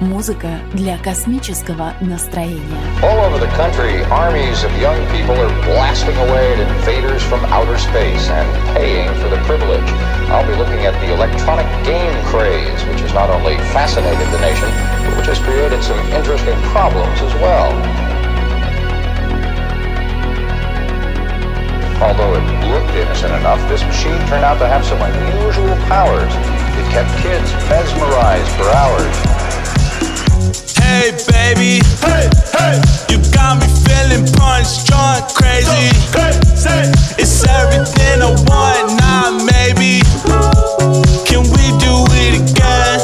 Музыка для космического настроения. All over the country, armies of young people are blasting away at invaders from outer space and paying for the privilege. I'll be looking at the electronic game craze, which has not only fascinated the nation, but which has created some interesting problems as well. Although it looked innocent enough, this machine turned out to have some unusual powers. It kept kids mesmerized for hours. Hey baby, hey hey, you got me feeling punch drunk, crazy. It's everything I want now, maybe. Can we do it again?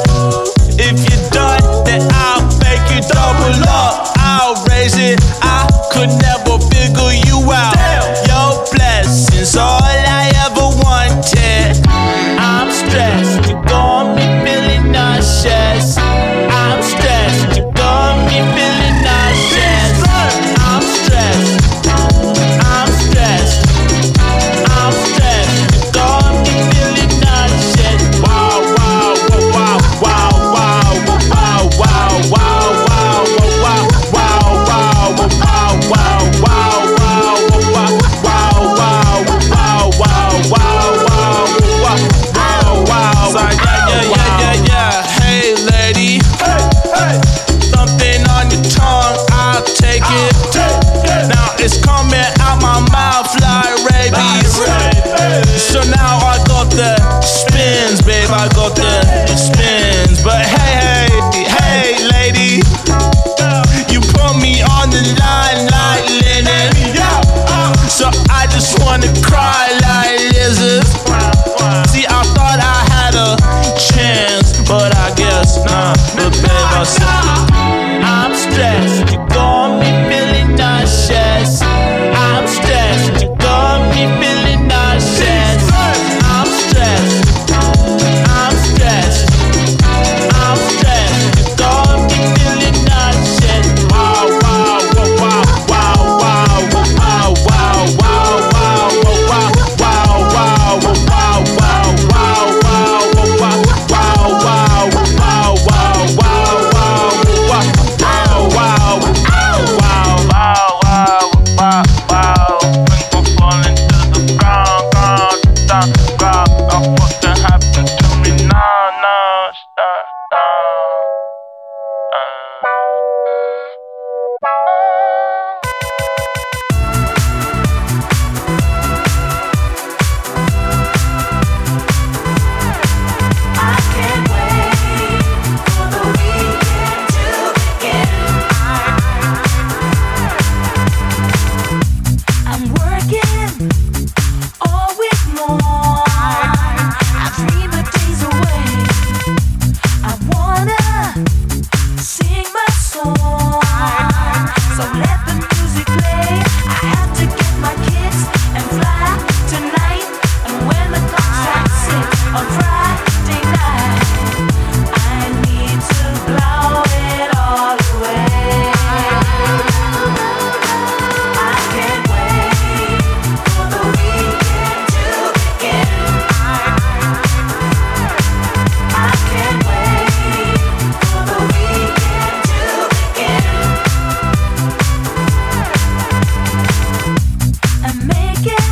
If you're done, then I'll make you double up. I'll raise it. I could never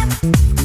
Bye.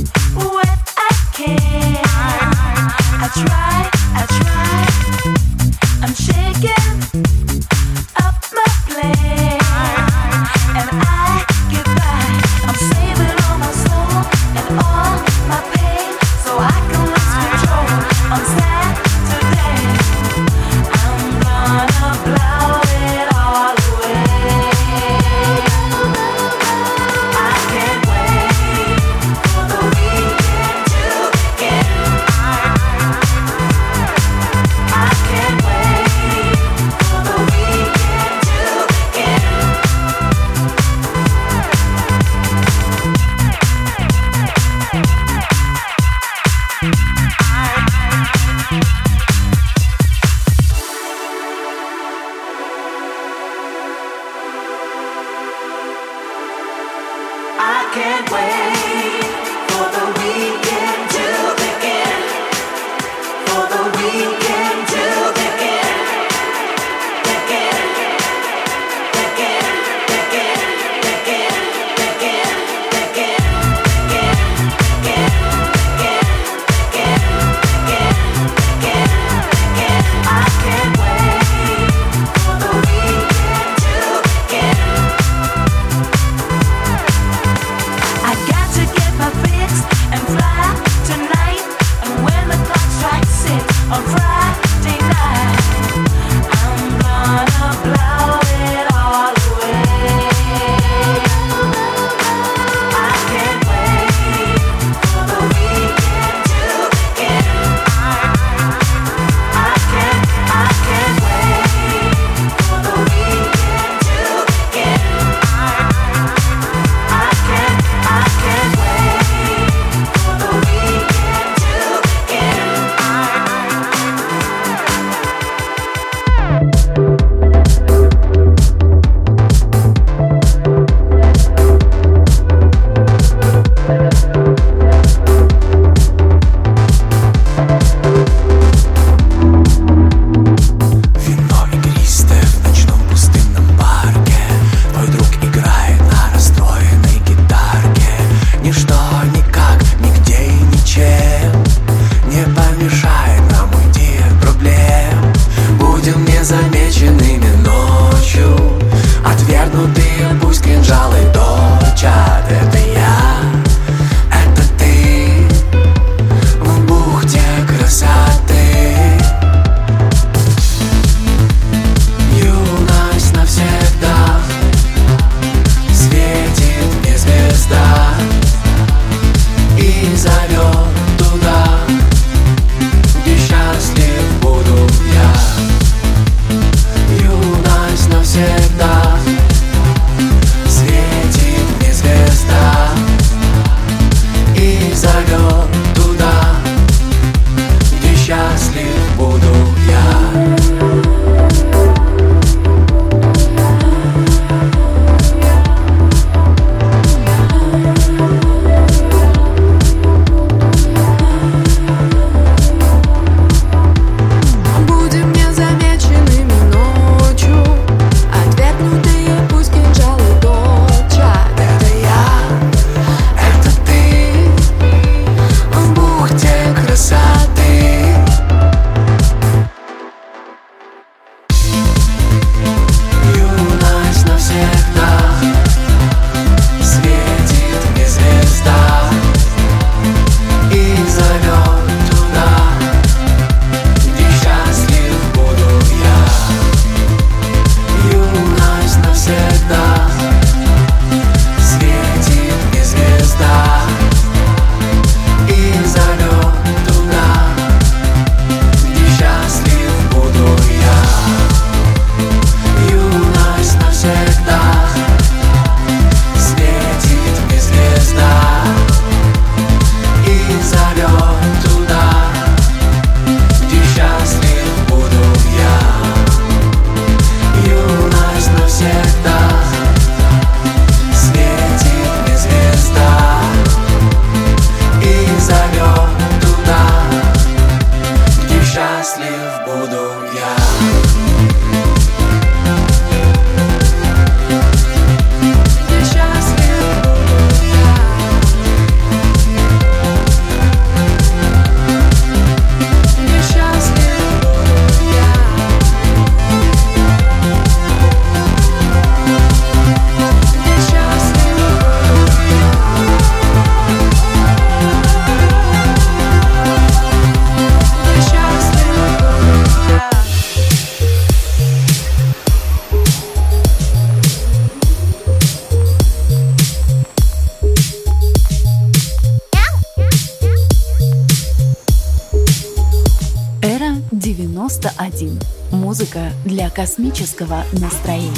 91. Музыка для космического настроения.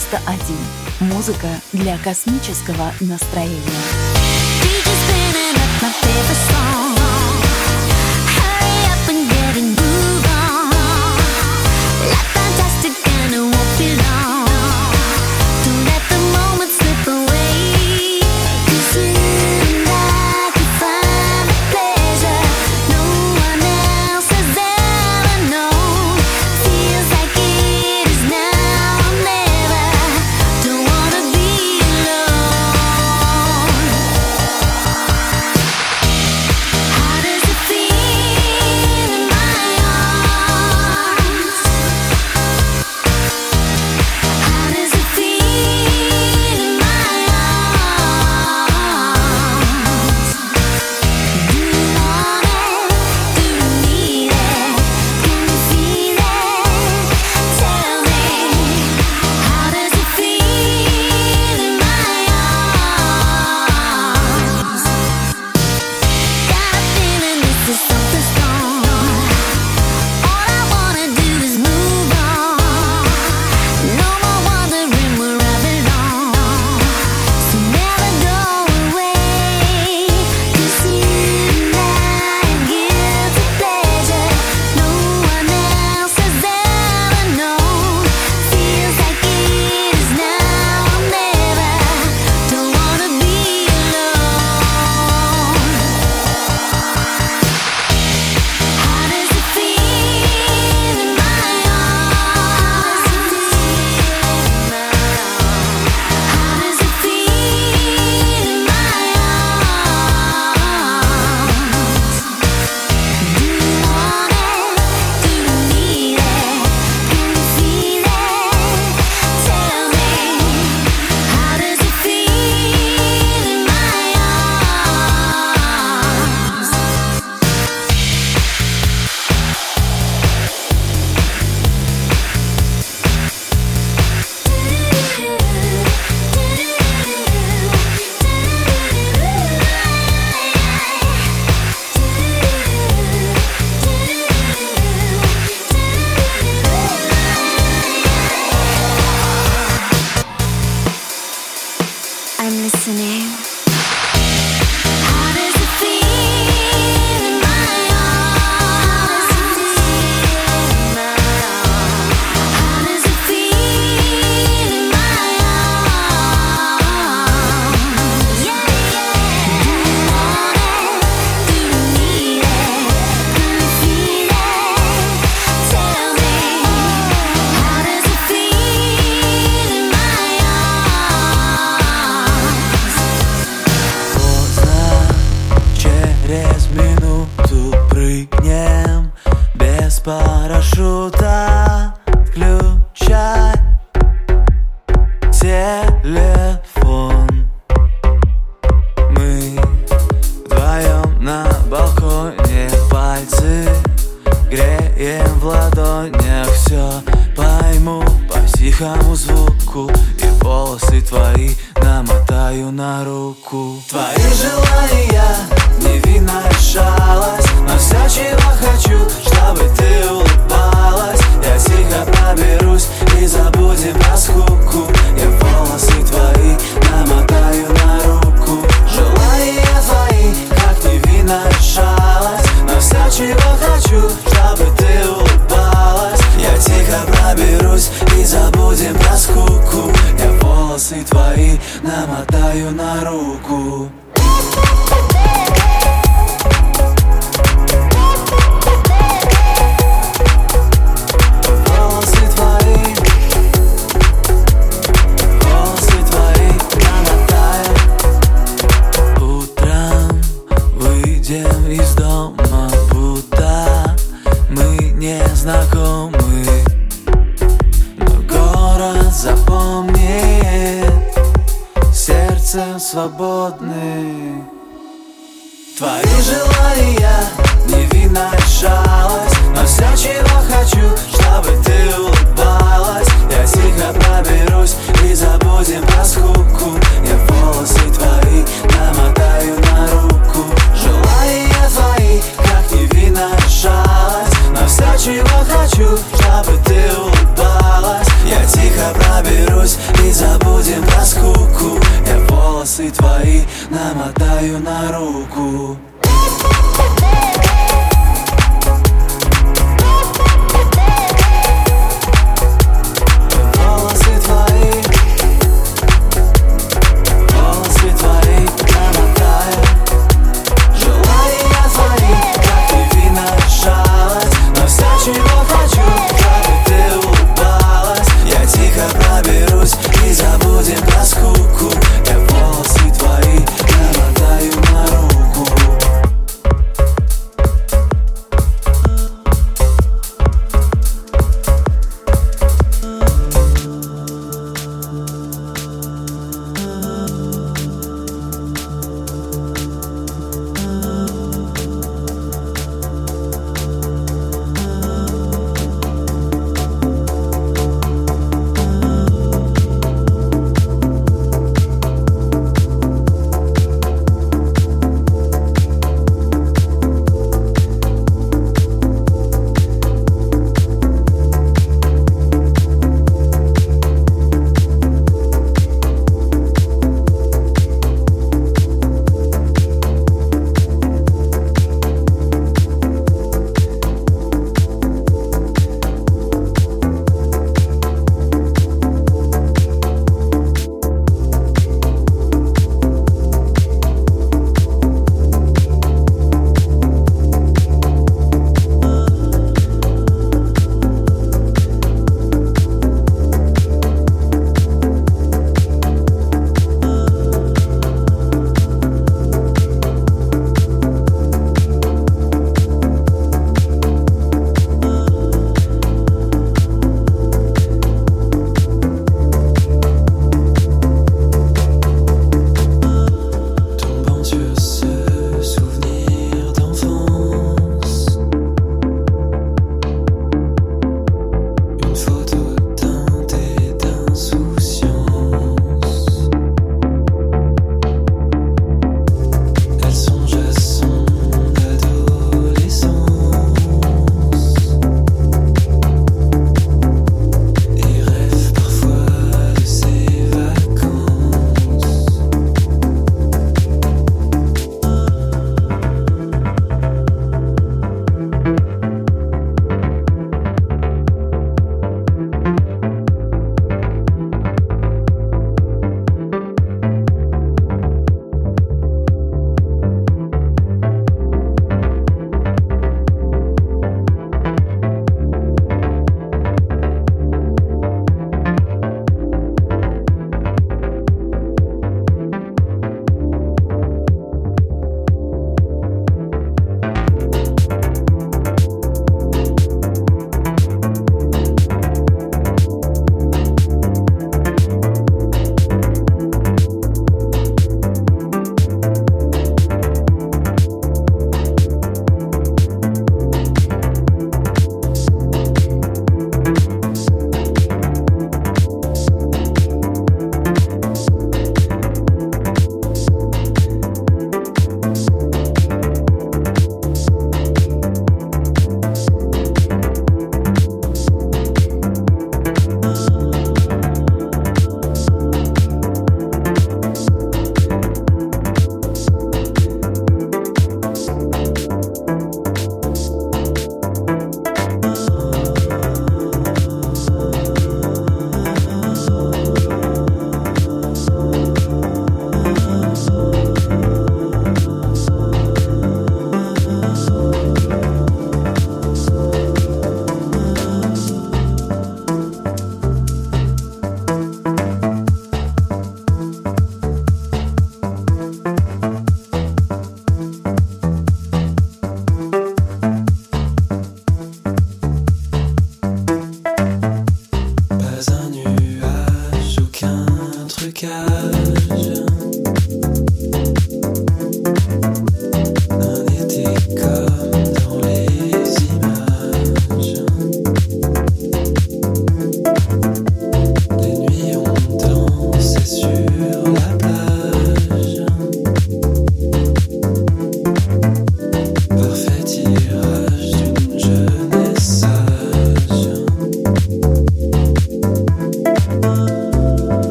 91. Музыка для космического настроения.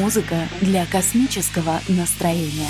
Музыка для космического настроения.